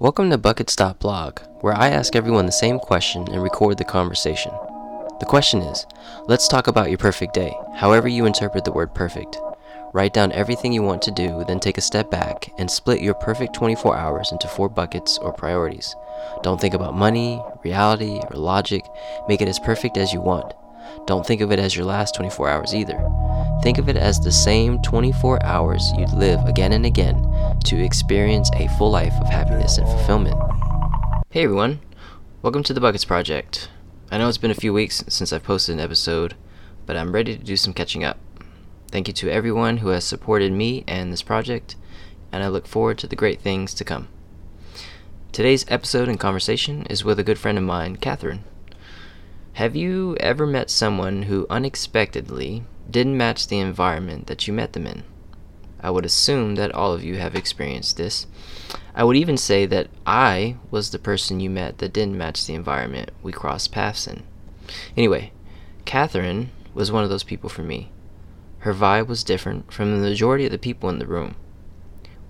Welcome to Buckets Project, where I ask everyone the same question and record the conversation. The question is let's talk about your perfect day, however you interpret the word perfect. Write down everything you want to do, then take a step back and split your perfect 24 hours into four buckets or priorities. Don't think about money, reality, or logic. Make it as perfect as you want. Don't think of it as your last 24 hours either. Think of it as the same 24 hours you'd live again and again to experience a full life of happiness and fulfillment. Hey everyone, welcome to the Buckets Project. I know it's been a few weeks since I've posted an episode, but I'm ready to do some catching up. Thank you to everyone who has supported me and this project, and I look forward to the great things to come. Today's episode and conversation is with a good friend of mine, Katherine. Have you ever met someone who unexpectedly didn't match the environment that you met them in? I would assume that all of you have experienced this. I would even say that I was the person you met that didn't match the environment we crossed paths in. Anyway, Katherine was one of those people for me. Her vibe was different from the majority of the people in the room.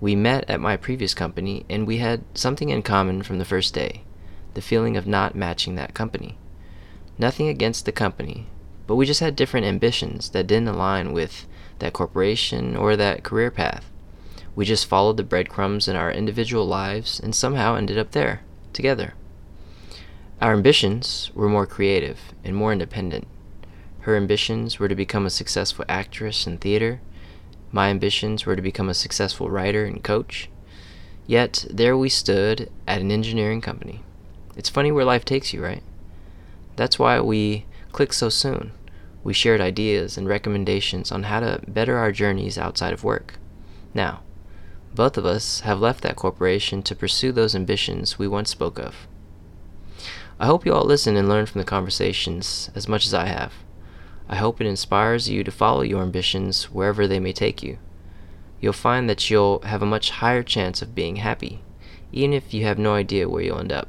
We met at my previous company and we had something in common from the first day the feeling of not matching that company. Nothing against the company, but we just had different ambitions that didn't align with that corporation or that career path. We just followed the breadcrumbs in our individual lives and somehow ended up there, together. Our ambitions were more creative and more independent. Her ambitions were to become a successful actress in theater. My ambitions were to become a successful writer and coach. Yet, there we stood at an engineering company. It's funny where life takes you, right? That's why we clicked so soon. We shared ideas and recommendations on how to better our journeys outside of work. Now, both of us have left that corporation to pursue those ambitions we once spoke of. I hope you all listen and learn from the conversations as much as I have. I hope it inspires you to follow your ambitions wherever they may take you. You'll find that you'll have a much higher chance of being happy, even if you have no idea where you'll end up.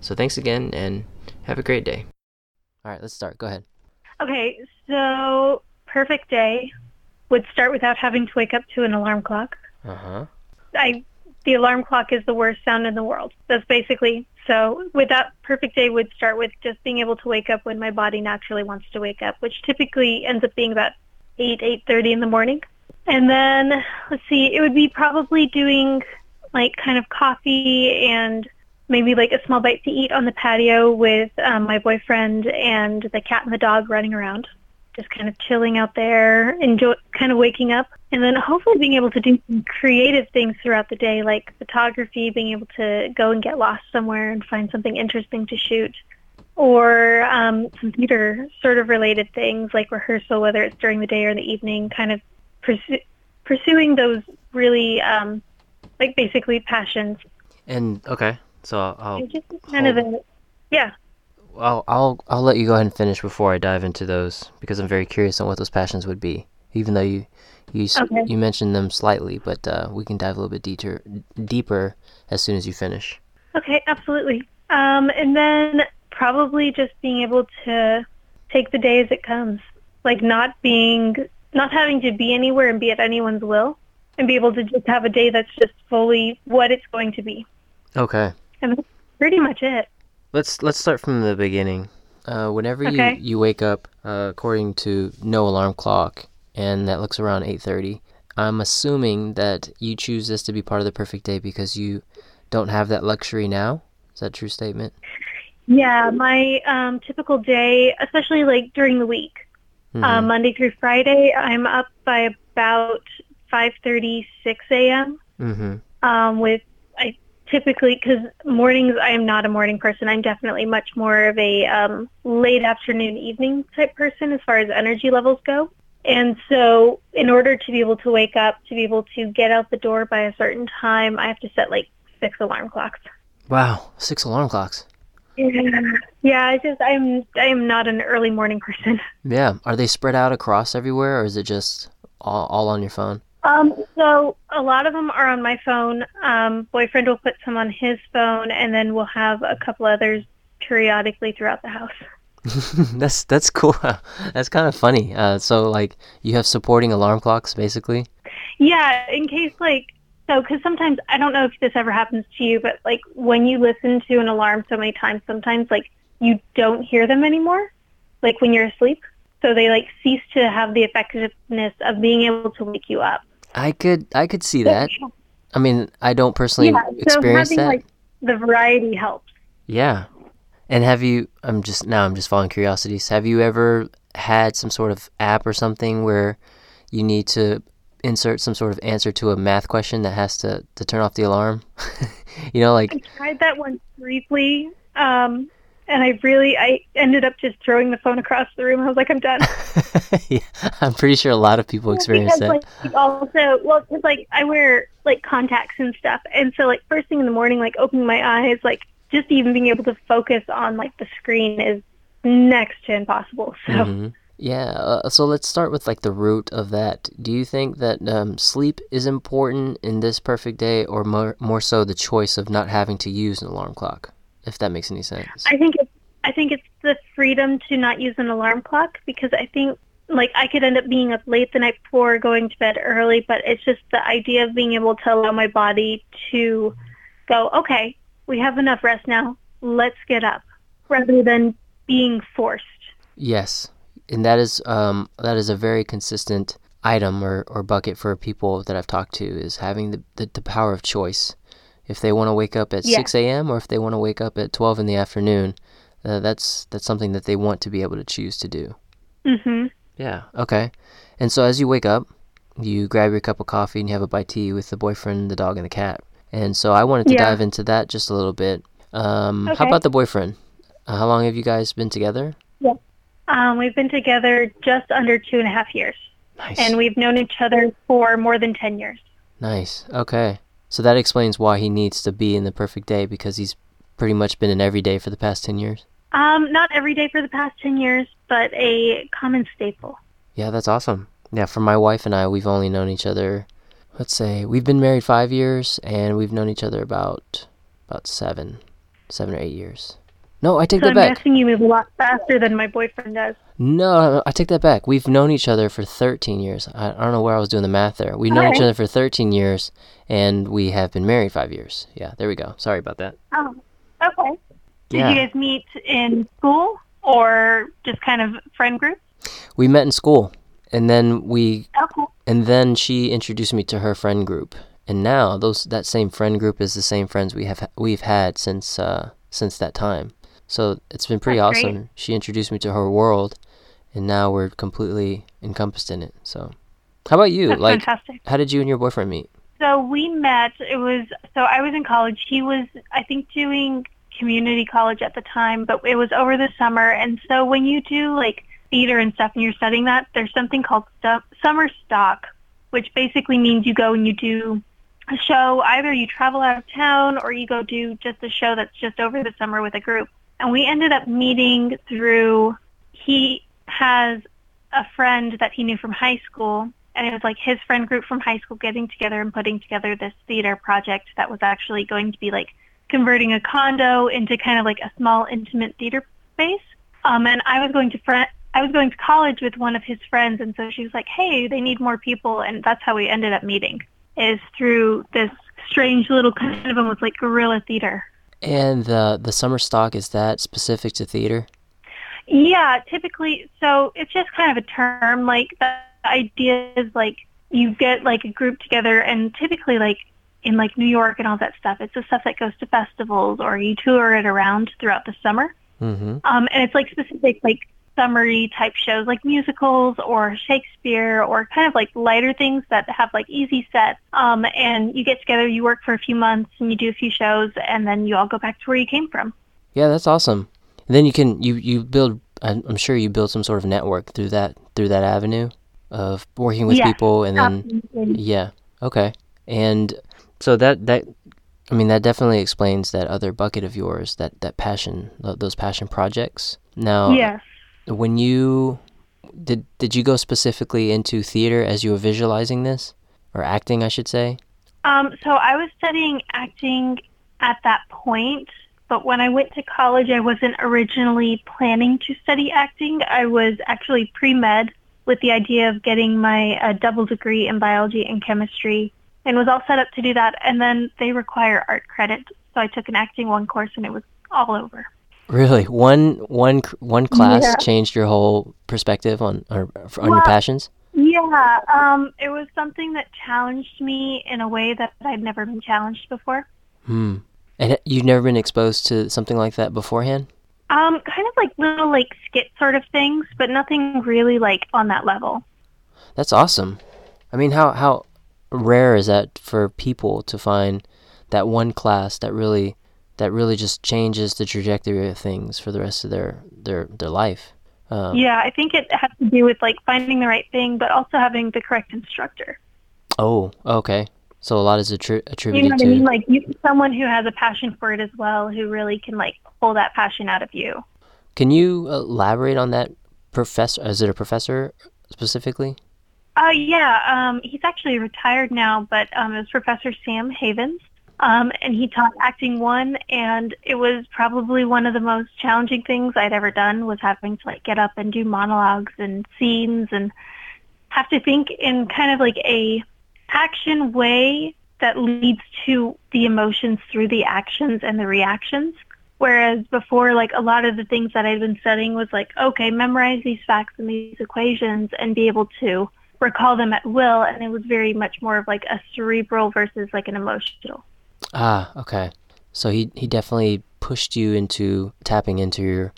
So thanks again and have a great day. All right, let's start. Go ahead. Okay, so perfect day would start without having to wake up to an alarm clock. Uh huh. I the alarm clock is the worst sound in the world. That's basically so with that perfect day would start with just being able to wake up when my body naturally wants to wake up, which typically ends up being about eight, eight thirty in the morning. And then let's see, it would be probably doing like kind of coffee and maybe like a small bite to eat on the patio with um, my boyfriend and the cat and the dog running around, just kind of chilling out there, enjoy, kind of waking up, and then hopefully being able to do some creative things throughout the day, like photography, being able to go and get lost somewhere and find something interesting to shoot, or um, some theater sort of related things like rehearsal, whether it's during the day or the evening, kind of pursu- pursuing those really um, like basically passions. And okay, so I'll, It's just kind of a yeah. I'll, I'll I'll let you go ahead and finish before I dive into those because I'm very curious on what those passions would be. Even though you you Okay. you mentioned them slightly, but uh, we can dive a little bit deeper deeper as soon as you finish. Okay, absolutely. Um, and then probably just being able to take the day as it comes, like not being, not having to be anywhere and be at anyone's will, and be able to just have a day that's just fully what it's going to be. Okay. And that's pretty much it. Let's let's start from the beginning. Uh, whenever Okay. you, you wake up, uh, according to no alarm clock, and that looks around 8:30, I'm assuming that you choose this to be part of the perfect day because you don't have that luxury now. Is that a true statement? Yeah, my um, typical day, especially like during the week, Mhm. um, Monday through Friday, I'm up by about 5:30, 6 a.m. Mhm. um, with I typically because mornings I am not a morning person. I'm definitely much more of a um, late afternoon evening type person as far as energy levels go. And so, in order to be able to wake up, to be able to get out the door by a certain time, I have to set like six alarm clocks. Wow, six alarm clocks. Yeah, yeah. I just I'm I am not an early morning person. Yeah. Are they spread out across everywhere, or is it just all, all on your phone? Um, so a lot of them are on my phone. Um, boyfriend will put some on his phone, and then we'll have a couple others periodically throughout the house. that's that's cool. that's kind of funny. Uh, so like you have supporting alarm clocks, basically. Yeah, in case like So, because sometimes I don't know if this ever happens to you, but like when you listen to an alarm so many times, sometimes like you don't hear them anymore, like when you're asleep. So they like cease to have the effectiveness of being able to wake you up. I could I could see that. I mean, I don't personally yeah, so experience having that. like the variety helps. Yeah. And have you I'm just now I'm just following curiosities. Have you ever had some sort of app or something where you need to insert some sort of answer to a math question that has to, to turn off the alarm? you know, like I tried that once briefly, um, and I really I ended up just throwing the phone across the room. I was like, I'm done. yeah, I'm pretty sure a lot of people experience because, that. Like, also, well, because like I wear like contacts and stuff, and so like first thing in the morning, like opening my eyes, like just even being able to focus on like the screen is next to impossible. So. Mhm. Yeah, uh, so let's start with like the root of that. Do you think that um, sleep is important in this perfect day, or more more so the choice of not having to use an alarm clock? If that makes any sense. I think it's I think it's the freedom to not use an alarm clock because I think like I could end up being up late the night before, going to bed early, but it's just the idea of being able to allow my body to go, okay, we have enough rest now, let's get up, rather than being forced. Yes, and that is um, that is a very consistent item or, or bucket for people that I've talked to is having the, the, the power of choice. If they want to wake up at Yeah. 6 a.m. or if they want to wake up at 12 in the afternoon, uh, that's that's something that they want to be able to choose to do. Mhm. Yeah. Okay. And so as you wake up, you grab your cup of coffee and you have a bite to eat with the boyfriend, the dog, and the cat. And so I wanted to Yeah. dive into that just a little bit. Um, How about the boyfriend? Uh, how long have you guys been together? Yeah. Um, we've been together just under two and a half years, Nice. and we've known each other for more than ten years. Nice. Okay. So that explains why he needs to be in the perfect day because he's pretty much been in every day for the past 10 years. Um, not every day for the past ten years, but a common staple. Yeah, that's awesome. Yeah, for my wife and I, we've only known each other, let's say, we've been married five years and we've known each other about about seven, seven or eight years. No, I take So that I'm back. guessing you move a lot faster than my boyfriend does. No, I take that back. We've known each other for 13 years. I, I don't know where I was doing the math there. We've known each other for 13 years and we have been married five years. Yeah, there we go. Sorry about that. Oh, okay. Did Yeah. you guys meet in school or just kind of friend group? We met in school and then we Okay. and then she introduced me to her friend group and now those that same friend group is the same friends we have we've had since uh since that time so it's been pretty That's great. awesome she introduced me to her world and now we're completely encompassed in it so how about you That's like fantastic. how did you and your boyfriend meet So we met. It was so I was in college. He was, I think, doing community college at the time, but it was over the summer. And so when you do like theater and stuff, and you're studying that, there's something called stu- summer stock, which basically means you go and you do a show. Either you travel out of town or you go do just a show that's just over the summer with a group. And we ended up meeting through. He has a friend that he knew from high school and it was like his friend group from high school getting together and putting together this theater project that was actually going to be like converting a condo into kind of like a small intimate theater space. Um, and I was going to fr- I was going to college with one of his friends, and so she was like, "Hey, they need more people," and that's how we ended up meeting. Is through this strange little kind of almost like guerrilla theater. And the the summer stock is that specific to theater Yeah, typically, so it's just kind of a term. Like the idea is like you get like a group together, and typically like in like New York and all that stuff, it's the stuff that goes to festivals or you tour it around throughout the summer. mm-hmm Um, and it's like specific like summery type shows like musicals or Shakespeare or kind of like lighter things that have like easy sets. Um, and you get together, you work for a few months and you do a few shows and then you all go back to where you came from. yeah that's awesome and then you can you you build I'm, sure you build some sort of network through that through that avenue of working with Yes, people and then Absolutely. Yeah. Okay. And so that that I mean that definitely explains that other bucket of yours, that that passion, those passion projects. Now, Yes. When you did did you go specifically into theater as you were visualizing this or acting, I should say? Um, so I was studying acting at that point, but when I went to college, I wasn't originally planning to study acting. I was actually pre-med with the idea of getting my uh, double degree in biology and chemistry and was all set up to do that. And then they require art credit, so I took an acting one course, and it was all over. Really, one one one class Yeah. changed your whole perspective on or, on your passions. Yeah, um, it was something that challenged me in a way that I'd never been challenged before. Hmm. And you've never been exposed to something like that beforehand? Um, kind of like little like skit sort of things, but nothing really like on that level. That's awesome. I mean, how how rare is that for people to find that one class that really that really just changes the trajectory of things for the rest of their their their life? Um, Yeah, I think it has to do with like finding the right thing, but also having the correct instructor. Oh, okay. So a lot is attri- You attributed know what I mean? Like you, someone who has a passion for it as well, who really can like pull that passion out of you. Can you elaborate on that professor? Is it a professor specifically? Uh, yeah, um, he's actually retired now, but um, it was Professor Sam Havens, um, and he taught acting one, and it was probably one of the most challenging things I'd ever done was having to like get up and do monologues and scenes and have to think in kind of like a action way that leads to the emotions through the actions and the reactions. Whereas before, like a lot of the things that I'd been studying was like, okay, memorize these facts and these equations and be able to recall them at will. And it was very much more of like a cerebral versus like an emotional. Ah, okay. So he he definitely pushed you into tapping into your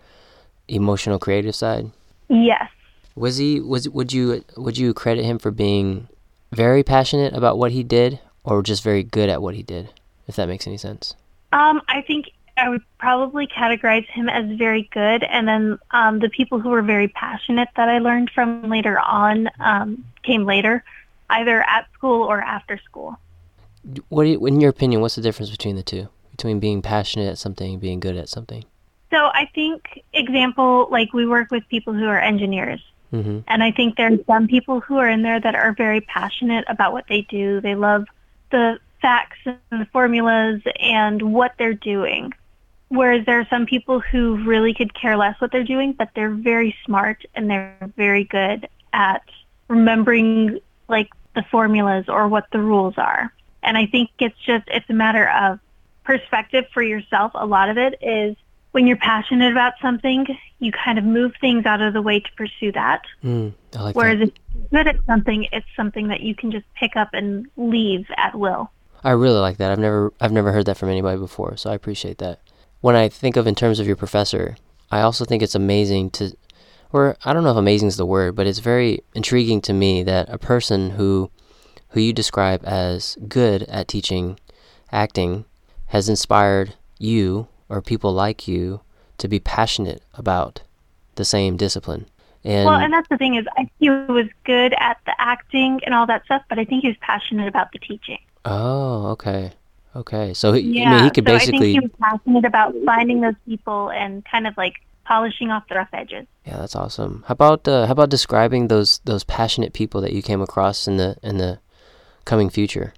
emotional creative side. Yes. Was he was would you would you credit him for being very passionate about what he did or just very good at what he did? If that makes any sense. Um, I think I would probably categorize him as very good, and then um, the people who were very passionate that I learned from later on um, came later, either at school or after school. What do you, in your opinion, what's the difference between the two? Between being passionate at something and being good at something? So I think, example, like we work with people who are engineers, Mhm. and I think there's some people who are in there that are very passionate about what they do. They love the facts and the formulas and what they're doing. Whereas there are some people who really could care less what they're doing, but they're very smart and they're very good at remembering like the formulas or what the rules are. And I think it's just it's a matter of perspective for yourself. A lot of it is when you're passionate about something, you kind of move things out of the way to pursue that. Mm, like Whereas that. if you're good at something, it's something that you can just pick up and leave at will. I really like that. I've never I've never heard that from anybody before, so I appreciate that. When I think of in terms of your professor, I also think it's amazing to or I don't know if amazing is the word, but it's very intriguing to me that a person who who you describe as good at teaching acting has inspired you or people like you to be passionate about the same discipline. And, well, and that's the thing is, I think he was good at the acting and all that stuff, but I think he was passionate about the teaching. oh, okay. Okay. So he, Yeah, I mean, he could so I basically think he was passionate about finding those people and kind of like polishing off the rough edges. Yeah, that's awesome. How about uh, how about describing those those passionate people that you came across in the in the coming future?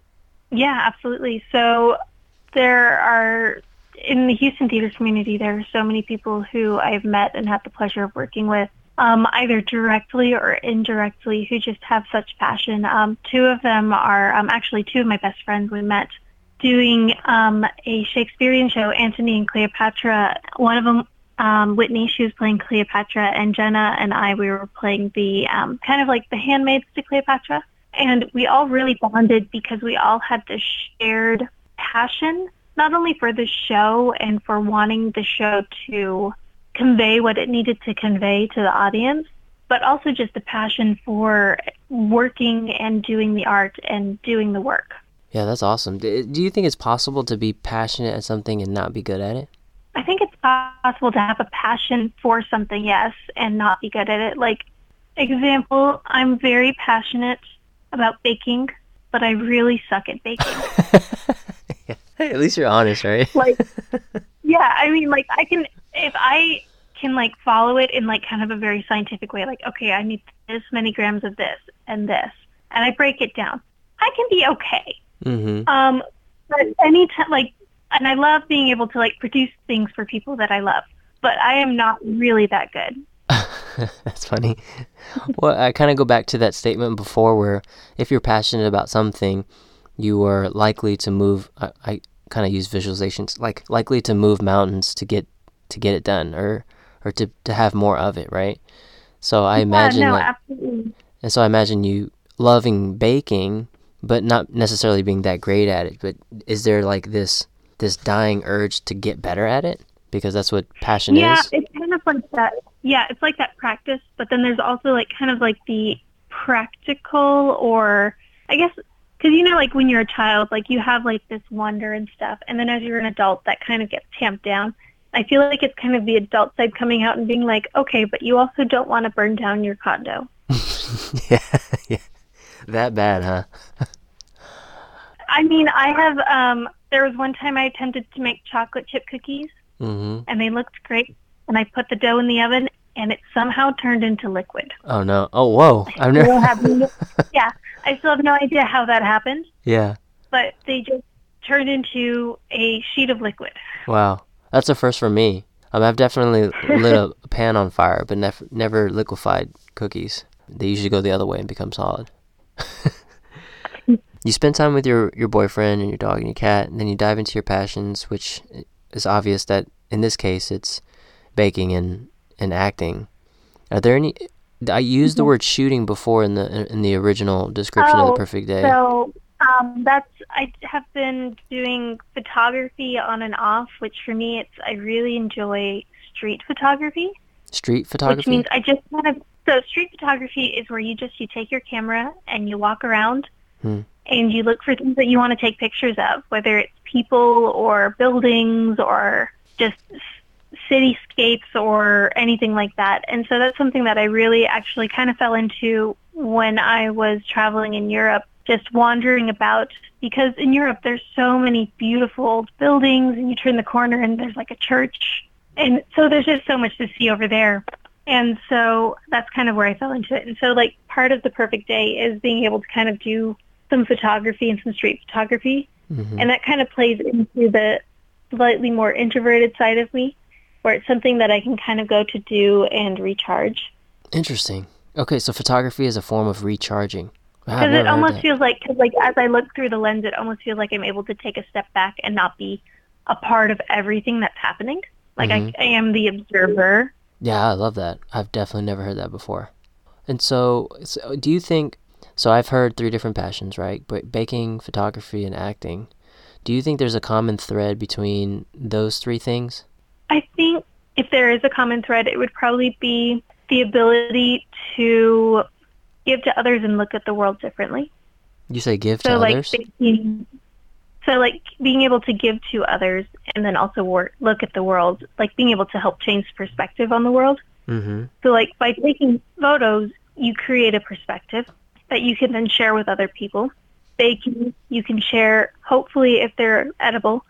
Yeah, absolutely. So there are in the Houston theater community, there are so many people who I've met and had the pleasure of working with, um, either directly or indirectly, who just have such passion. Um, two of them are um, actually two of my best friends. We met doing um, a Shakespearean show, Antony and Cleopatra. One of them, um, Whitney, she was playing Cleopatra, and Jenna and I, we were playing the um, kind of like the handmaids to Cleopatra. And we all really bonded because we all had this shared passion, not only for the show and for wanting the show to convey what it needed to convey to the audience, but also just a passion for working and doing the art and doing the work. Yeah, that's awesome. Do you think it's possible to be passionate at something and not be good at it? I think it's possible to have a passion for something, yes, and not be good at it. Like, example, I'm very passionate about baking, but I really suck at baking. Hey, at least you're honest, right? like yeah i mean like i can if i can like follow it in like kind of a very scientific way like okay i need this many grams of this and this and i break it down i can be okay mm-hmm. um but anytime like and i love being able to like produce things for people that i love but i am not really that good That's funny. Well, I kind of go back to that statement before where if you're passionate about something, you are likely to move. I, I kind of use visualizations like likely to move mountains to get to get it done, or or to to have more of it, right? So I imagine no, like, absolutely. and so I imagine you loving baking, but not necessarily being that great at it. But is there like this this dying urge to get better at it? Because that's what passion Yeah, is. Yeah, it's kind of like that. Yeah, it's like that practice, but then there's also like kind of like the practical or I guess because you know like when you're a child like you have like this wonder and stuff and then as you're an adult that kind of gets tamped down i feel like it's kind of the adult side coming out and being like okay but you also don't want to burn down your condo yeah, yeah, that bad, huh? i mean i have um there was one time i attempted to make chocolate chip cookies Mm-hmm. and they looked great and i put the dough in the oven and it somehow turned into liquid Oh no! Oh whoa! I've never. no- yeah i still have no idea how that happened yeah. but they just turned into a sheet of liquid Wow, that's a first for me. Um, I've definitely lit a pan on fire, but never never liquefied cookies. They usually go the other way and become solid. you spend time with your your boyfriend and your dog and your cat, and then you dive into your passions, which is obvious that in this case it's baking and and acting. Are there any? I used the word shooting before in the in the original description of the Oh, perfect day. So um, that's I have been doing photography on and off, which for me it's I really enjoy street photography, Street photography, which means I just kind of so street photography is where you just you take your camera and you walk around Hmm. and you look for things that you want to take pictures of, whether it's people or buildings or just cityscapes or anything like that. And so that's something that I really actually kind of fell into when I was traveling in Europe, just wandering about because in Europe there's so many beautiful old buildings and you turn the corner and there's like a church. And so there's just so much to see over there. And so that's kind of where I fell into it. And so like part of the perfect day is being able to kind of do some photography and some street photography. Mhm. And that kind of plays into the slightly more introverted side of me, where it's something that I can kind of go to do and recharge. Interesting. Okay, so photography is a form of recharging. Because it almost feels like, cause like as I look through the lens, it almost feels like I'm able to take a step back and not be a part of everything that's happening. Like Mhm. I, I am the observer. Yeah, I love that. I've definitely never heard that before. And so, so do you think? So I've heard three different passions, right? Ba- Baking, photography, and acting. Do you think there's a common thread between those three things? I think if there is a common thread, it would probably be the ability to give to others and look at the world differently. You say give so to like others. being, so like being able to give to others and then also work, look at the world like being able to help change perspective on the world Mm-hmm. so like by taking photos you create a perspective that you can then share with other people. Baking you can share hopefully if they're edible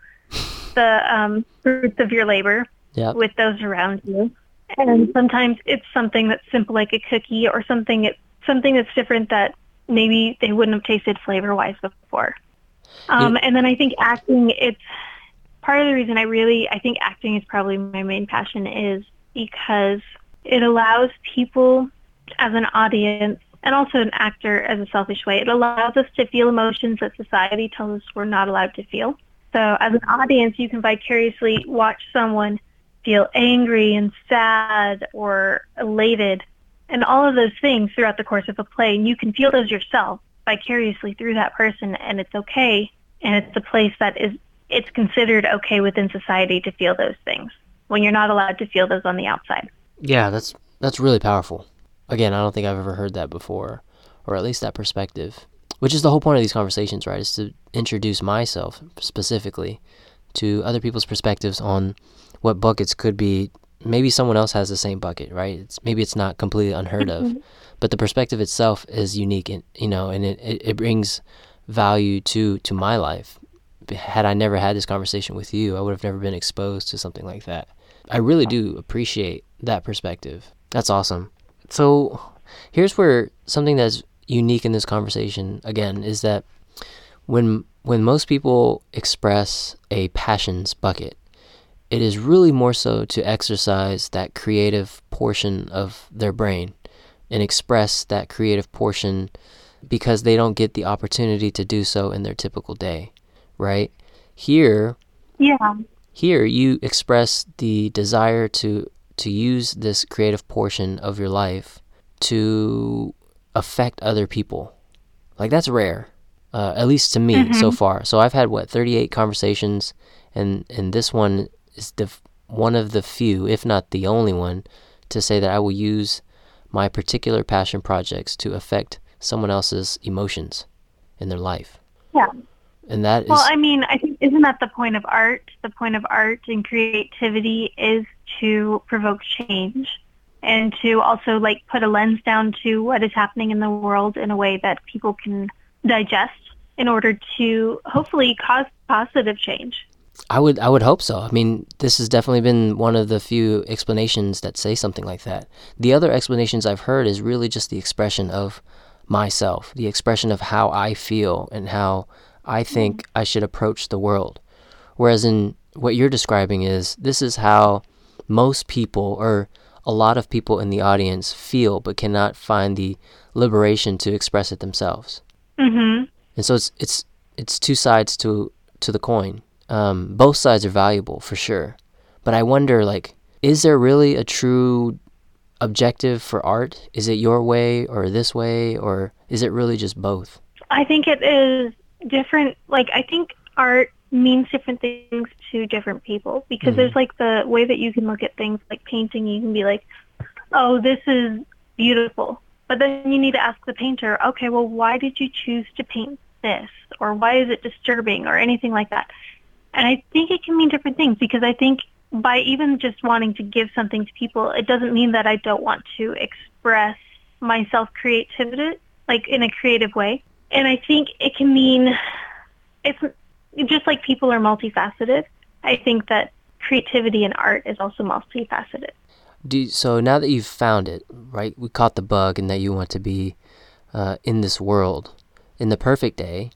the um, fruits of your labor Yep. with those around you. And sometimes it's something that's simple like a cookie or something it's something that's different that maybe they wouldn't have tasted flavor wise before um, and then i think acting it's part of the reason i really i think acting is probably my main passion is because it allows people as an audience and also an actor as a selfish way. It allows us to feel emotions that society tells us we're not allowed to feel. So as an audience you can vicariously watch someone feel angry and sad or elated and all of those things throughout the course of a play and you can feel those yourself vicariously through that person and it's okay and it's a place that is it's considered okay within society to feel those things when you're not allowed to feel those on the outside. Yeah, that's that's really powerful. Again, I don't think I've ever heard that before, or at least that perspective. Which is the whole point of these conversations, right? Is to introduce myself specifically to other people's perspectives on what buckets could be. Maybe someone else has the same bucket, right? It's maybe it's not completely unheard of, mm-hmm. but the perspective itself is unique, and you know, and it, it, it brings value to to my life. Had I never had this conversation with you, I would have never been exposed to something like that. I really do appreciate that perspective. That's awesome. So, here's where something that's unique in this conversation again is that when when most people express a passions bucket, it is really more so to exercise that creative portion of their brain and express that creative portion because they don't get the opportunity to do so in their typical day, right? Here, Yeah. here you express the desire to to use this creative portion of your life to affect other people. Like that's rare, uh, at least to me so far. So I've had what 38 conversations, and and this one is the one of the few, if not the only one, to say that I will use my particular passion projects to affect someone else's emotions in their life, Yeah. and that is Well, I mean, I think isn't that the point of art? The point of art and creativity is to provoke change and to also like put a lens down to what is happening in the world in a way that people can digest in order to hopefully cause positive change. I would I would hope so. I mean, this has definitely been one of the few explanations that say something like that. The other explanations I've heard is really just the expression of myself, the expression of how I feel and how I mm-hmm. think I should approach the world. Whereas in what you're describing is this is how most people or a lot of people in the audience feel but cannot find the liberation to express it themselves Mhm. and so it's it's it's two sides to to the coin. Um, both sides are valuable for sure, but I wonder like, is there really a true objective for art? Is it your way or this way, or is it really just both? I think it is different. Like, I think art means different things to different people because Mhm. there's like the way that you can look at things like painting. You can be like, oh, this is beautiful. But then you need to ask the painter, okay, well, why did you choose to paint this? Or why is it disturbing or anything like that? And I think it can mean different things because I think by even just wanting to give something to people, it doesn't mean that I don't want to express myself creativity, like in a creative way. And I think it can mean it's just like people are multifaceted. I think that creativity and art is also multifaceted. Do you- so now that you've found it, right? We caught the bug, and that you want to be uh, in this world. In the perfect day,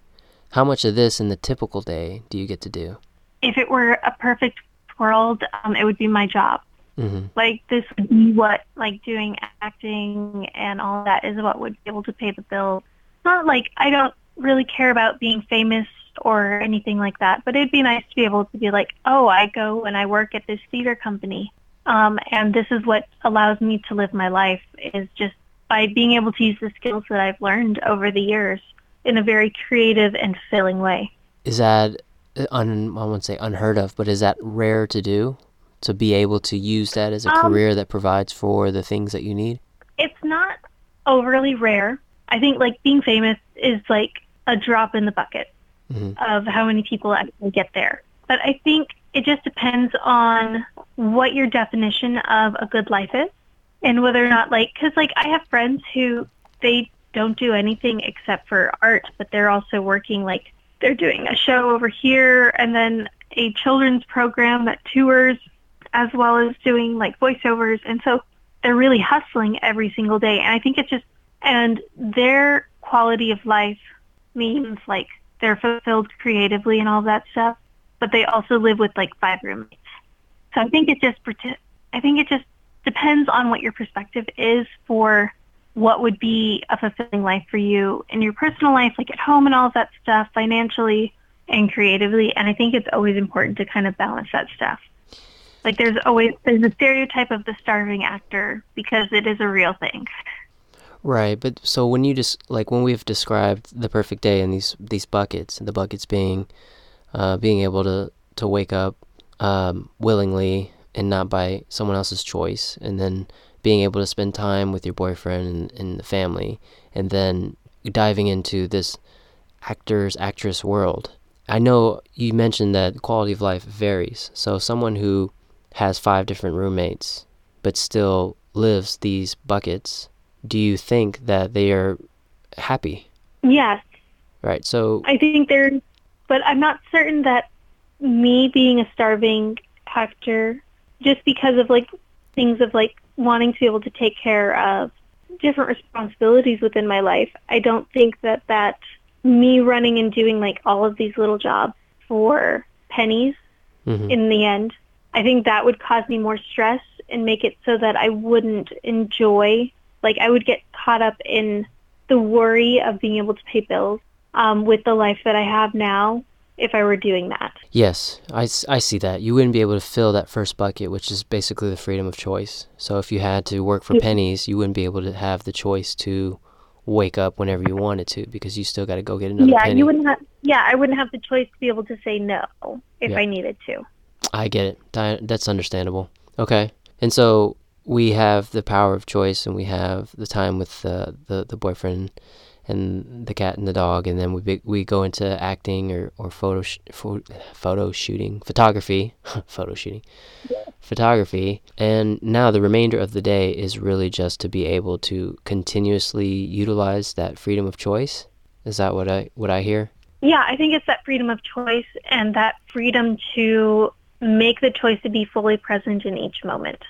how much of this in the typical day do you get to do? If it were a perfect world, um, it would be my job. hmm Like this would be what like doing acting and all that is what would be able to pay the bills. It's not like I don't really care about being famous or anything like that, but it'd be nice to be able to be like, oh, I go and I work at this theater company, um, and this is what allows me to live my life is just by being able to use the skills that I've learned over the years in a very creative and filling way. Is that uh, un, I won't say unheard of, but is that rare to do? To be able to use that as a Um, career that provides for the things that you need? it's not overly rare. I think like being famous is like a drop in the bucket hmm of how many people actually get there. But I think it just depends on what your definition of a good life is and whether or not like cuz like I have friends who they don't do anything except for art, but they're also working like they're doing a show over here and then a children's program that tours as well as doing like voiceovers. And so they're really hustling every single day. And I think it's just and their quality of life means like they're fulfilled creatively and all that stuff, but they also live with like five roommates. So I think it just I think it just depends on what your perspective is for what would be a fulfilling life for you in your personal life, like at home and all of that stuff, financially and creatively. And I think it's always important to kind of balance that stuff. Like there's always there's a stereotype of the starving actor because it is a real thing. Right, but so when you just like when we've described the perfect day in these these buckets, the buckets being uh, being able to to wake up um, willingly and not by someone else's choice, and then being able to spend time with your boyfriend and, and the family, and then diving into this actors actress world. I know you mentioned that quality of life varies. So someone who has five different roommates but still lives these buckets, do you think that they are happy? Yes, Right. So I think there's, but I'm not certain that me being a starving actor, just because of like things of like wanting to be able to take care of different responsibilities within my life, I don't think that that me running and doing like all of these little jobs for pennies mhm. in the end, I think that would cause me more stress and make it so that I wouldn't enjoy, like I would get caught up in the worry of being able to pay bills um, with the life that I have now if I were doing that. Yes, I, I see that. You wouldn't be able to fill that first bucket, which is basically the freedom of choice. So if you had to work for pennies, you wouldn't be able to have the choice to wake up whenever you wanted to because you still got to go get another yeah, penny. you wouldn't have. Yeah, I wouldn't have the choice to be able to say no if Yeah. I needed to. I get it. That's understandable. Okay. And so we have the power of choice and we have the time with the, the, the boyfriend and the cat and the dog. And then we be, we go into acting or, or photo sh- pho- photo shooting photography photo shooting photography. And now the remainder of the day is really just to be able to continuously utilize that freedom of choice. Is that what I what I hear? Yeah, I think it's that freedom of choice and that freedom to make the choice to be fully present in each moment.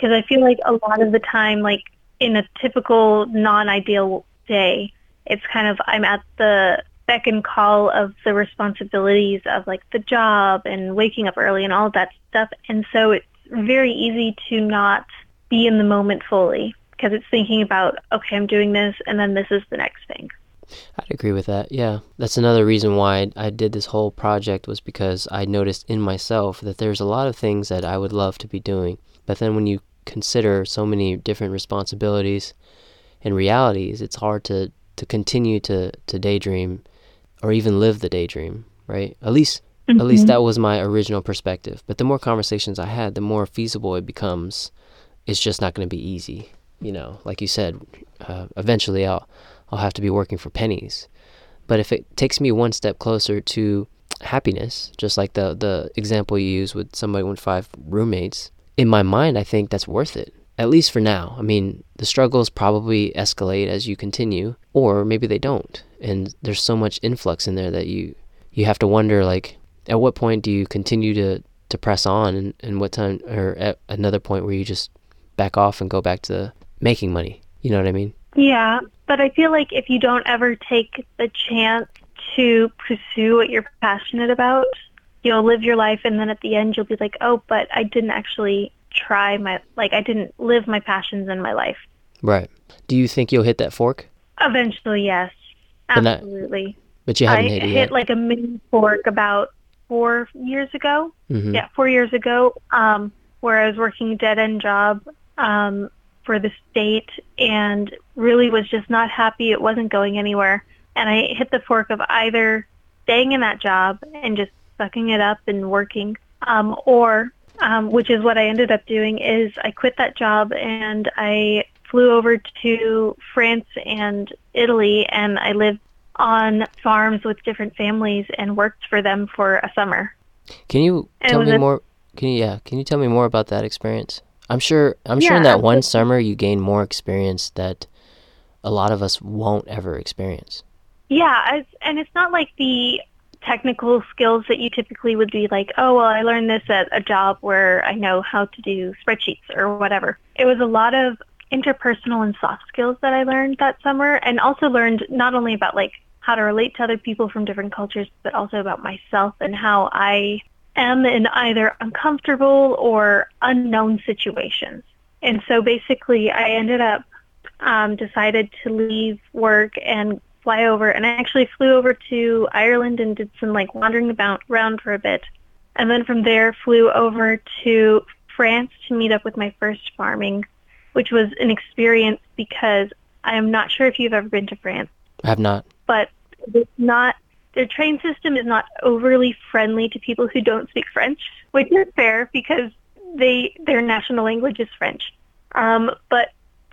Because I feel like a lot of the time, like in a typical non-ideal day, it's kind of I'm at the beck and call of the responsibilities of like the job and waking up early and all of that stuff. And so it's very easy to not be in the moment fully because it's thinking about, okay, I'm doing this and then this is the next thing. I'd agree with that. Yeah. That's another reason why I did this whole project was because I noticed in myself that there's a lot of things that I would love to be doing. But then when you consider so many different responsibilities and realities, it's hard to, to continue to, to daydream or even live the daydream, right? At least at least that was my original perspective. But the more conversations I had, the more feasible it becomes. It's just not going to be easy, you know. Like you said, uh, eventually I'll I'll have to be working for pennies. But if it takes me one step closer to happiness, just like the the example you use with somebody with five roommates, in my mind I think that's worth it. At least for now. I mean, the struggles probably escalate as you continue, or maybe they don't. And there's so much influx in there that you you have to wonder like at what point do you continue to to press on and, and what time or at another point where you just back off and go back to making money. You know what I mean? Yeah, but I feel like if you don't ever take the chance to pursue what you're passionate about, you'll live your life and then at the end you'll be like, "Oh, but I didn't actually try my like I didn't live my passions in my life." Right. Do you think you'll hit that fork? Eventually, yes. Absolutely. But you I haven't hit it hit yet. like a mini fork about 4 years ago. Mhm. yeah, four years ago, um, where I was working a dead end job um, for the state and really was just not happy. It wasn't going anywhere. And I hit the fork of either staying in that job and just sucking it up and working, um, or, um, which is what I ended up doing, is I quit that job and I flew over to France and Italy and I lived on farms with different families and worked for them for a summer. Can you And tell me a- more? Can you yeah? Can you tell me more about that experience? I'm sure. I'm sure in Yeah, that one summer you gained more experience that a lot of us won't ever experience. Yeah, and it's not like the technical skills that you typically would be like, oh, well, I learned this at a job where I know how to do spreadsheets or whatever. It was a lot of interpersonal and soft skills that I learned that summer and also learned not only about like how to relate to other people from different cultures, but also about myself and how I am in either uncomfortable or unknown situations. And so basically I ended up um, decided to leave work and fly over. And I actually flew over to Ireland and did some like wandering about around for a bit. And then from there flew over to France to meet up with my first farming, which was an experience because I am not sure if you've ever been to France, I have not. but it's not their train system is not overly friendly to people who don't speak French, which is fair because they their national language is French. Um, but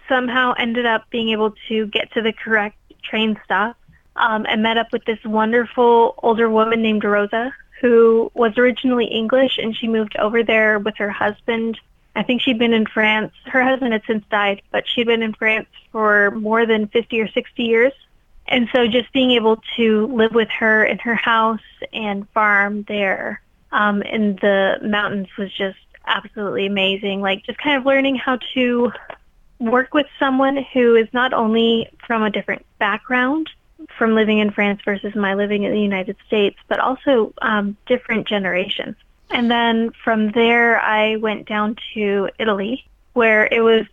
somehow ended up being able to get to the correct train stop um, and met up with this wonderful older woman named Rosa who was originally English and she moved over there with her husband. I think she'd been in France. Her husband had since died, but she'd been in France for more than 50 or 60 years. And so just being able to live with her in her house and farm there um, in the mountains was just absolutely amazing. Like just kind of learning how to work with someone who is not only from a different background from living in France versus my living in the United States, but also um, different generations. And then from there, I went down to Italy, where it was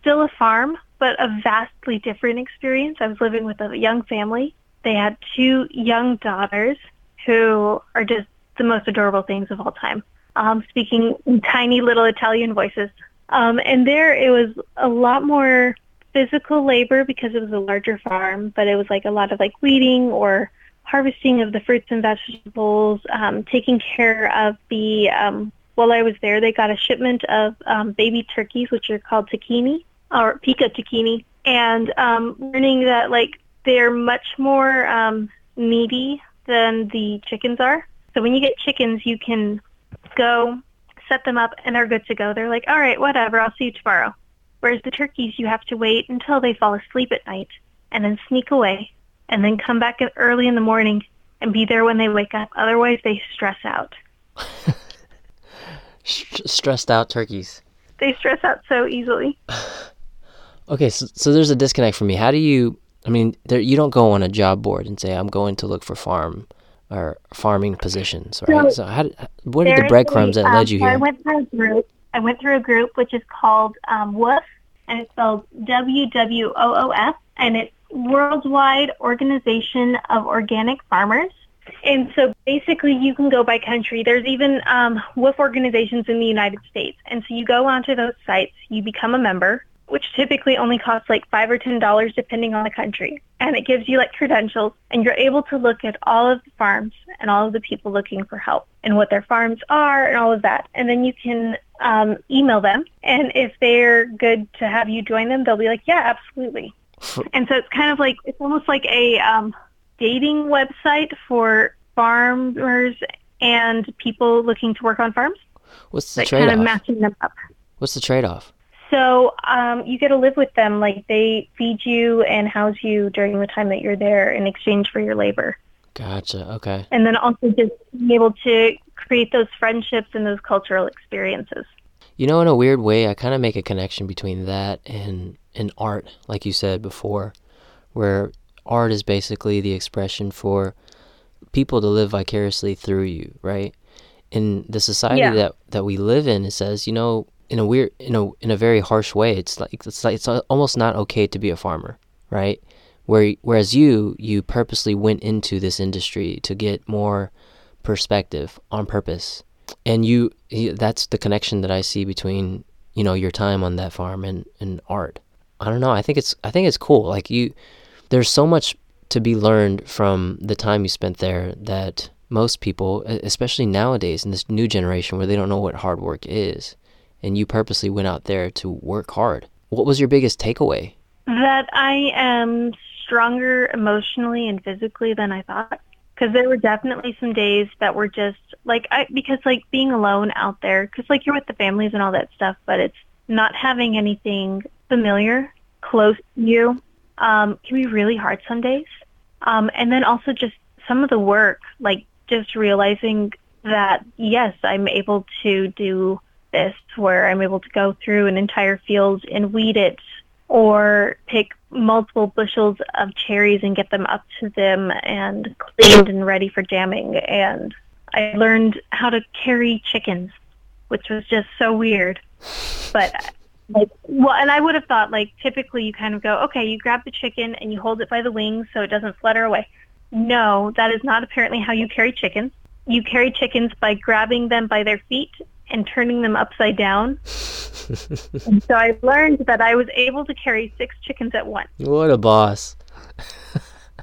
still a farm, but a vastly different experience. I was living with a young family. They had two young daughters who are just the most adorable things of all time, um, speaking tiny little Italian voices. Um, and there it was a lot more physical labor because it was a larger farm, but it was like a lot of like weeding or harvesting of the fruits and vegetables, um, taking care of the. Um, while I was there, they got a shipment of um, baby turkeys, which are called tacchini or pica tacchini, and um, learning that like they're much more um, needy than the chickens are. So when you get chickens, you can go set them up and they're good to go. They're like, all right, whatever, I'll see you tomorrow. Whereas the turkeys, you have to wait until they fall asleep at night and then sneak away and then come back early in the morning and be there when they wake up. Otherwise, they stress out. stressed out turkeys. They stress out so easily. okay, so, so there's a disconnect for me. How do you? I mean, there, you don't go on a job board and say, "I'm going to look for farm or farming positions," right? So, so how? what are the breadcrumbs that um, led you here? I went through a group. I went through a group which is called um, WWOOF, and it's spelled W W O O F, and it's Worldwide Organization of Organic Farmers. And so basically you can go by country. There's even um, organizations in the United States. And so you go onto those sites, you become a member, which typically only costs like five or ten dollars depending on the country. And it gives you like credentials and you're able to look at all of the farms and all of the people looking for help and what their farms are and all of that. And then you can um, email them. And if they're good to have you join them, they'll be like, yeah, absolutely. and so it's kind of like, it's almost like a um, dating website for farmers and people looking to work on farms. What's the trade-off? Kind of matching them up. What's the trade-off? So um, you get to live with them. Like they feed you and house you during the time that you're there in exchange for your labor. Gotcha. Okay. And then also just being able to create those friendships and those cultural experiences. You know, in a weird way, I kind of make a connection between that and and art, like you said before, where art is basically the expression for people to live vicariously through you, right? In the society yeah. that that we live in, it says, you know, in a weird, in a in a very harsh way, it's like it's like it's almost not okay to be a farmer, right? Where whereas you you purposely went into this industry to get more perspective on purpose, and you, that's the connection that I see between you know your time on that farm and and art. I don't know. I think it's I think it's cool. Like you, there's so much to be learned from the time you spent there that most people, especially nowadays in this new generation where they don't know what hard work is, and you purposely went out there to work hard. What was your biggest takeaway? That I am stronger emotionally and physically than I thought. Because there were definitely some days that were just like I because like being alone out there because like you're with the families and all that stuff, but it's not having anything familiar close to you um, can be really hard some days. Um, and then also just some of the work, like just realizing that yes, I'm able to do this where I'm able to go through an entire field and weed it or pick multiple bushels of cherries and get them up to them and cleaned and ready for jamming. And I learned how to carry chickens, which was just so weird. But like, well, and I would have thought like typically you kind of go, okay, you grab the chicken and you hold it by the wings so it doesn't flutter away. No, that is not apparently how you carry chickens. You carry chickens by grabbing them by their feet and turning them upside down. and so I learned that I was able to carry six chickens at once. What a boss.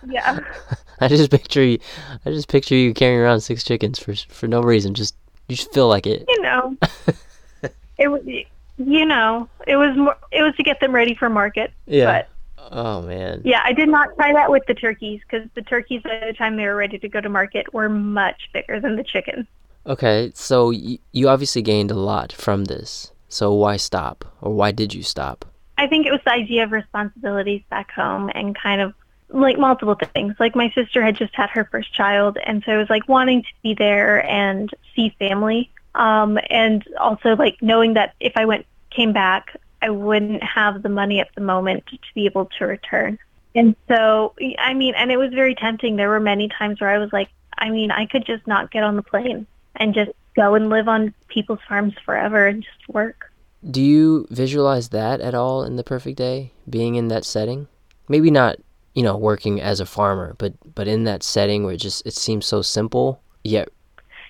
yeah. I just picture you I just picture you carrying around six chickens for for no reason. Just you just feel like it. You know. it was you know, it was more it was to get them ready for market. Yeah. But Oh man. Yeah, I did not try that with the turkeys because the turkeys by the time they were ready to go to market were much bigger than the chickens. Okay, so y- you obviously gained a lot from this. So why stop, or why did you stop? I think it was the idea of responsibilities back home and kind of like multiple things. Like my sister had just had her first child, and so it was like wanting to be there and see family, um, and also like knowing that if I went came back, I wouldn't have the money at the moment to be able to return. And so, I mean, and it was very tempting. There were many times where I was like, I mean, I could just not get on the plane and just go and live on people's farms forever and just work. do you visualize that at all in the perfect day, being in that setting? Maybe not, you know, working as a farmer, but but in that setting where it just it seems so simple yet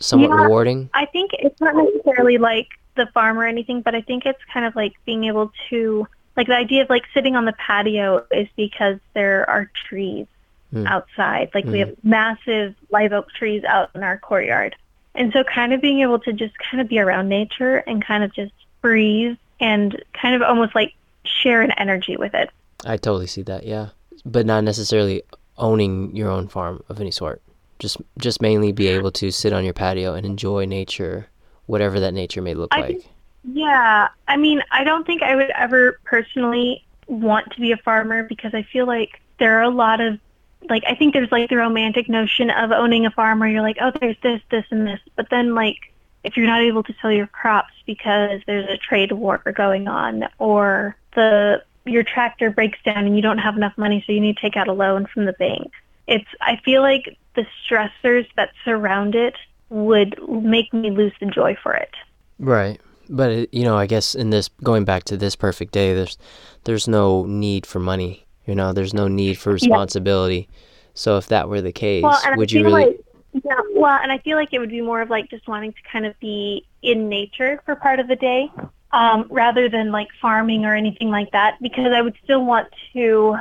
somewhat Yeah. rewarding. I think it's not necessarily like the farm or anything, but I think it's kind of like being able to like the idea of like sitting on the patio is because there are trees Hmm. outside. Like we Mhm. have massive live oak trees out in our courtyard. And so kind of being able to just kind of be around nature and kind of just breathe and kind of almost like share an energy with it. I totally see that, yeah. But not necessarily owning your own farm of any sort. Just just mainly be able to sit on your patio and enjoy nature, whatever that nature may look I like. think- Yeah, I mean, I don't think I would ever personally want to be a farmer because I feel like there are a lot of like I think there's like the romantic notion of owning a farm where you're like, oh, there's this, this, and this, but then like if you're not able to sell your crops because there's a trade war going on or the your tractor breaks down and you don't have enough money so you need to take out a loan from the bank. It's I feel like the stressors that surround it would make me lose the joy for it. Right. But it, you know, I guess in this going back to this perfect day, there's there's no need for money. You know, there's no need for responsibility. So if that were the case, Well, would I you really like yeah, well, and I feel like it would be more of like just wanting to kind of be in nature for part of the day, um, rather than like farming or anything like that, because I would still want to,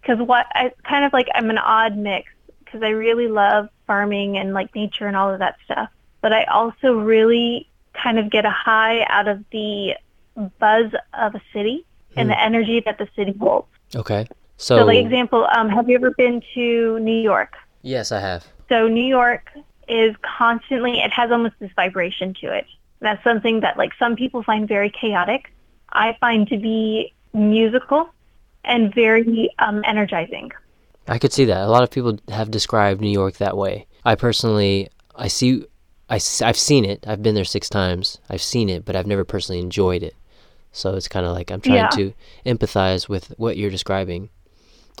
because what I kind of like I'm an odd mix because I really love farming and like nature and all of that stuff, but I also really kind of get a high out of the buzz of a city and the energy that the city holds. Okay. So, So, like example, um, have you ever been to New York? yes, I have. So New York is constantly, it has almost this vibration to it. That's something that like some people find very chaotic. I find to be musical and very um, energizing. I could see that. A lot of people have described New York that way. I personally, I see, I, have seen it. I've been there six times. I've seen it, but I've never personally enjoyed it. So it's kind of like I'm trying Yeah. to empathize with what you're describing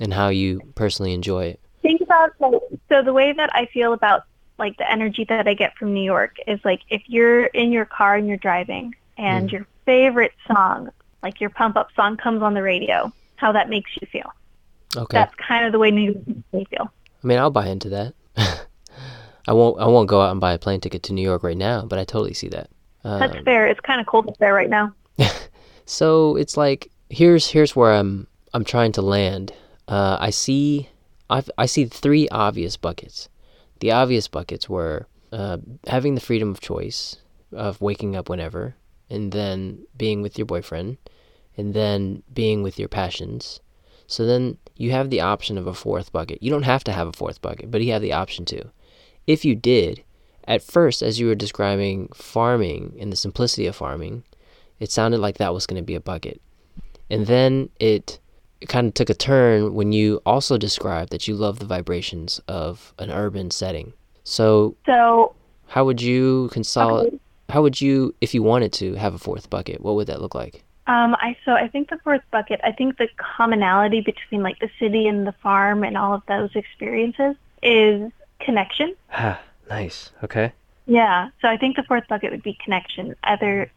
and how you personally enjoy it. Think about like, so the way that I feel about like the energy that I get from New York is like if you're in your car and you're driving and your favorite song, like your pump up song comes on the radio, how that makes you feel. Okay. That's kind of the way New York makes me feel. I mean, I'll buy into that. I won't. I won't go out and buy a plane ticket to New York right now, but I totally see that. That's Um, fair. It's kind of cold up there right now. So it's like here's here's where I'm I'm trying to land. Uh, I see I've, I see three obvious buckets. The obvious buckets were uh, having the freedom of choice of waking up whenever, and then being with your boyfriend, and then being with your passions. So then you have the option of a fourth bucket. You don't have to have a fourth bucket, but you have the option to. If you did, at first, as you were describing farming and the simplicity of farming, it sounded like that was going to be a bucket. And then it, it kind of took a turn when you also described that you love the vibrations of an urban setting. So, So how would you consolidate? How would you, if you wanted to have a fourth bucket, what would that look like? Um, I so I think the fourth bucket. I think the commonality between like the city and the farm and all of those experiences is connection. Ah, nice. Okay. Yeah. So I think the fourth bucket would be connection. Either,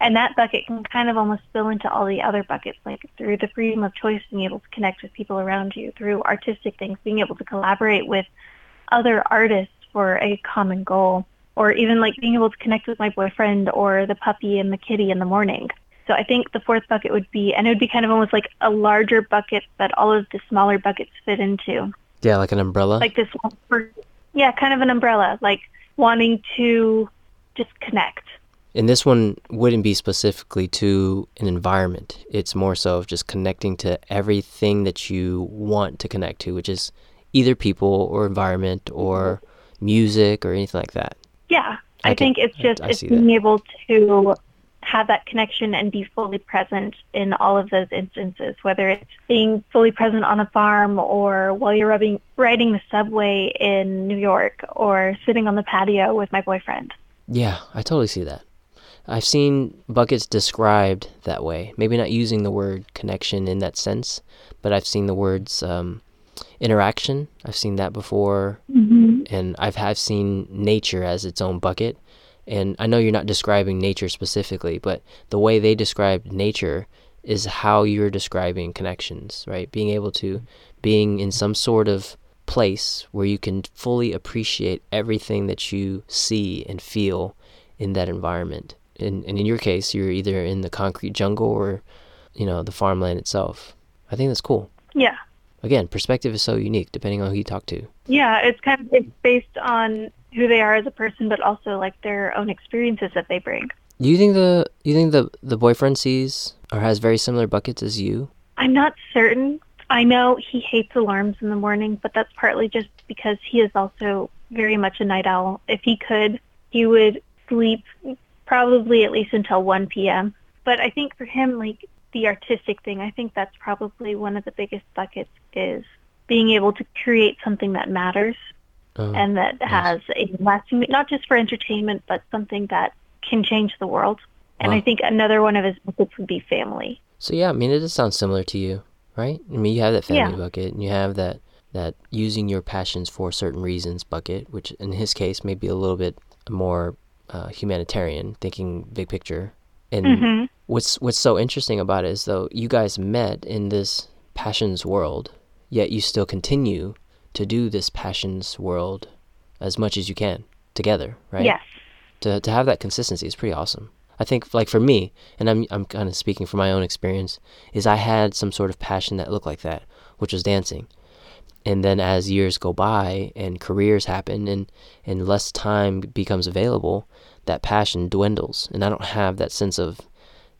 and that bucket can kind of almost spill into all the other buckets, like through the freedom of choice, being able to connect with people around you, through artistic things, being able to collaborate with other artists for a common goal, or even like being able to connect with my boyfriend or the puppy and the kitty in the morning. So I think the fourth bucket would be, and it would be kind of almost like a larger bucket that all of the smaller buckets fit into. Yeah, like an umbrella. Like this one for, yeah, kind of an umbrella, like wanting to just connect. And this one wouldn't be specifically to an environment. It's more so of just connecting to everything that you want to connect to, which is either people or environment or mm-hmm. music or anything like that. Yeah, I I, think it's just it's see that. being able to have that connection and be fully present in all of those instances, whether it's being fully present on a farm or while you're rubbing, riding the subway in New York or sitting on the patio with my boyfriend. Yeah, I totally see that. I've seen buckets described that way. Maybe not using the word connection in that sense, but I've seen the words um, interaction. I've seen that before, Mm-hmm. and I've have seen nature as its own bucket. And I know you're not describing nature specifically, but the way they described nature is how you're describing connections, right? Being able to being in some sort of place where you can fully appreciate everything that you see and feel in that environment. And, and in your case, you're either in the concrete jungle or, you know, the farmland itself. I think that's cool. Yeah. Again, perspective is so unique depending on who you talk to. Yeah, it's kind of it's based on who they are as a person, but also like their own experiences that they bring. Do you think the you think the the boyfriend sees or has very similar buckets as you? I'm not certain. I know he hates alarms in the morning, but that's partly just because he is also very much a night owl. If he could, he would sleep probably at least until 1 p.m. But I think for him, like the artistic thing, I think that's probably one of the biggest buckets is being able to create something that matters Oh, and that has a lasting, not just for entertainment, but something that can change the world. And Wow. I think another one of his buckets would be family. So yeah, I mean, it does sound similar to you, right? I mean, you have that family Yeah. bucket, and you have that that using your passions for certain reasons bucket, which in his case may be a little bit more uh, humanitarian, thinking big picture. And hmm what's what's so interesting about it is though you guys met in this passions world, yet you still continue to do this passions world as much as you can together, right? Yes. to to have that consistency is pretty awesome. I think like for me, and I'm I'm kind of speaking from my own experience, is I had some sort of passion that looked like that, which was dancing. And then as years go by and careers happen and and less time becomes available, that passion dwindles, and I don't have that sense of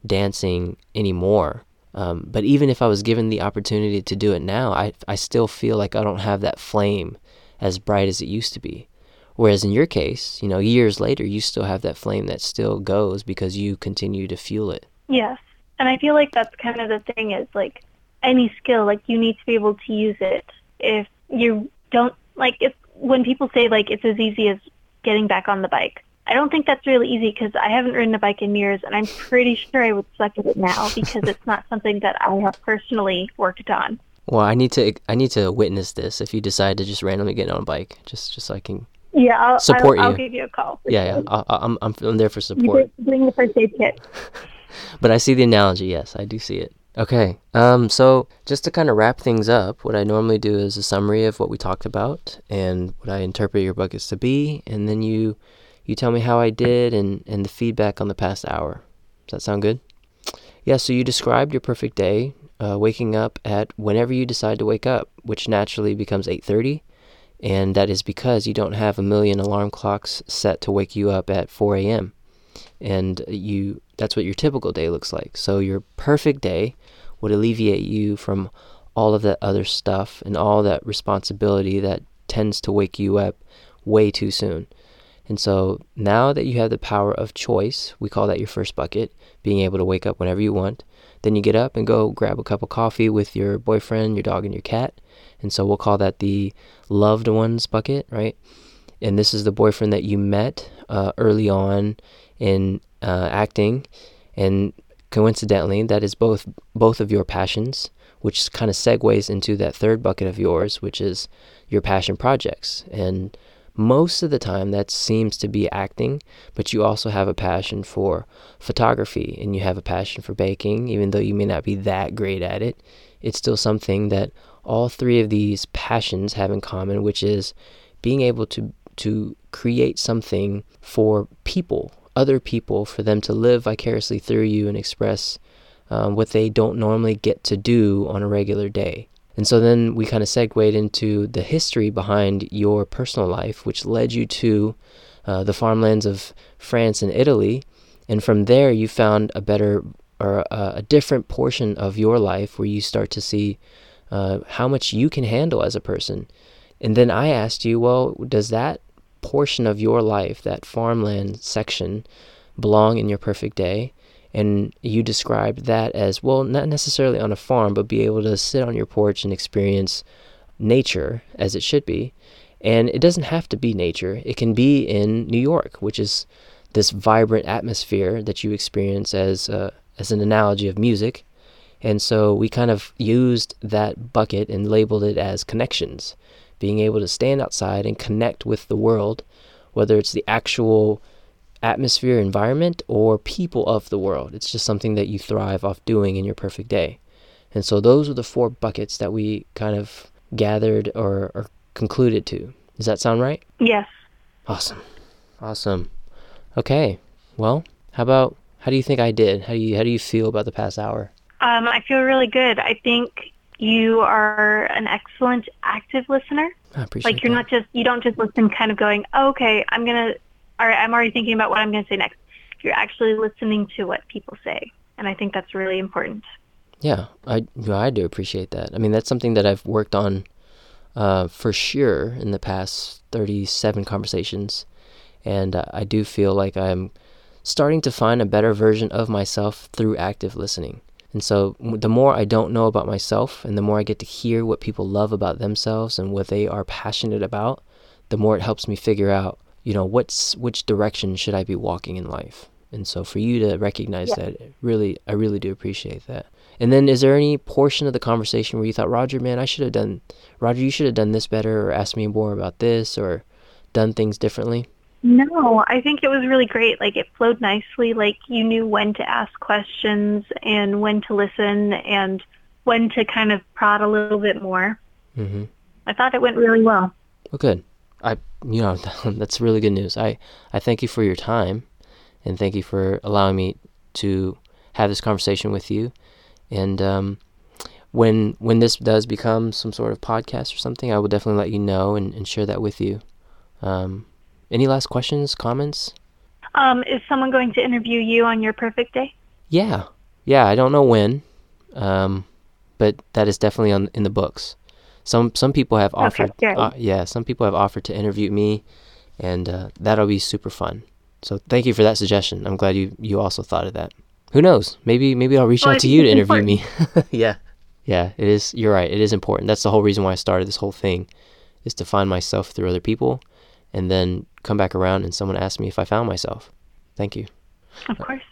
dancing anymore. Um, but even if I was given the opportunity to do it now, I I still feel like I don't have that flame as bright as it used to be. Whereas in your case, you know, years later, you still have that flame that still goes because you continue to fuel it. Yes. And I feel like that's kind of the thing is like any skill, like you need to be able to use it. If you don't, like if when people say like it's as easy as getting back on the bike, I don't think that's really easy because I haven't ridden a bike in years and I'm pretty sure I would suck at it now because it's not something that I have personally worked on. Well, I need to I need to witness this. If you decide to just randomly get on a bike, just just so I can, Yeah, I'll, Support I'll, I'll give you a call. yeah, yeah. I, I- I'm I'm I'm there for support. bring the first aid kit. But I see the analogy. Yes, I do see it. Okay. Um. So just to kind of wrap things up, what I normally do is a summary of what we talked about and what I interpret your buckets to be, and then you you tell me how I did and and the feedback on the past hour. Does that sound good? Yeah. So you described your perfect day, uh, waking up at whenever you decide to wake up, which naturally becomes 8:30, and that is because you don't have a million alarm clocks set to wake you up at 4 a.m and you that's what your typical day looks like. So your perfect day would alleviate you from all of that other stuff and all that responsibility that tends to wake you up way too soon. And so now that you have the power of choice, we call that your first bucket, being able to wake up whenever you want. Then you get up and go grab a cup of coffee with your boyfriend, your dog, and your cat. And so we'll call that the loved ones bucket, right? And this is the boyfriend that you met uh, early on in uh, acting, and coincidentally, that is both both of your passions, which kind of segues into that third bucket of yours, which is your passion projects. And most of the time, that seems to be acting, but you also have a passion for photography, and you have a passion for baking, even though you may not be that great at it. It's still something that all three of these passions have in common, which is being able to to create something for people, other people, for them to live vicariously through you and express um, what they don't normally get to do on a regular day. And so then we kind of segued into the history behind your personal life, which led you to uh, the farmlands of France and Italy. And from there, you found a better or a, a different portion of your life where you start to see uh, how much you can handle as a person. And then I asked you, well, does that portion of your life, that farmland section, belong in your perfect day? And you described that as, well, not necessarily on a farm, but be able to sit on your porch and experience nature as it should be. And it doesn't have to be nature, it can be in New York, which is this vibrant atmosphere that you experience as, uh, as an analogy of music. And so we kind of used that bucket and labeled it as connections, being able to stand outside and connect with the world, whether it's the actual atmosphere, environment, or people of the world. It's just something that you thrive off doing in your perfect day. And so those are the four buckets that we kind of gathered or, or concluded to. Does that sound right? Yes. Awesome. Awesome. Okay. Well, how about how do you think I did? How do you how do you feel about the past hour? Um, I feel really good. I think you are an excellent active listener. I appreciate Like you're that. not just you don't just listen kind of going, oh, okay, I'm gonna all right, I'm already thinking about what I'm gonna say next. You're actually listening to what people say. And I think that's really important. Yeah, I I do appreciate that. I mean, that's something that I've worked on uh, for sure in the past 37 conversations, and uh, I do feel like I'm starting to find a better version of myself through active listening. And so, the more I don't know about myself, and the more I get to hear what people love about themselves and what they are passionate about, the more it helps me figure out, you know, what's which direction should I be walking in life. And so, for you to recognize Yeah. that, really, I really do appreciate that. And then, is there any portion of the conversation where you thought, Roger, man, I should have done, Roger, you should have done this better, or asked me more about this, or done things differently? No, I think it was really great. Like it flowed nicely. Like you knew when to ask questions and when to listen and when to kind of prod a little bit more. Mm-hmm. I thought it went really well. Well, good. I, you know, that's really good news. I, I thank you for your time, and thank you for allowing me to have this conversation with you. And um, when when this does become some sort of podcast or something, I will definitely let you know and, and share that with you. Um, any last questions, comments? Um, is someone going to interview you on your perfect day? Yeah, yeah. I don't know when, um, but that is definitely on in the books. Some some people have offered. good. uh, yeah, some people have offered to interview me, and uh, that'll be super fun. So thank you for that suggestion. I'm glad you you also thought of that. Who knows? Maybe maybe I'll reach Well, out to you to interview me. yeah, yeah. It is. You're right. It is important. That's the whole reason why I started this whole thing, is to find myself through other people, and then come back around and someone asked me if I found myself. Thank you. Of course.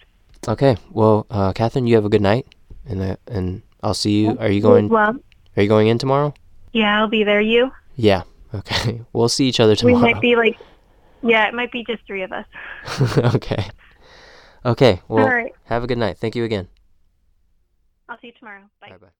Okay. Well, uh, Katherine, you have a good night, and uh, and I'll see you. Are you going? Well, Are you going in tomorrow? yeah, I'll be there. You? Yeah. Okay. We'll see each other tomorrow. We might be like, yeah, it might be just three of us. okay. Okay. Well, All right. have a good night. Thank you again. I'll see you tomorrow. Bye. Bye bye.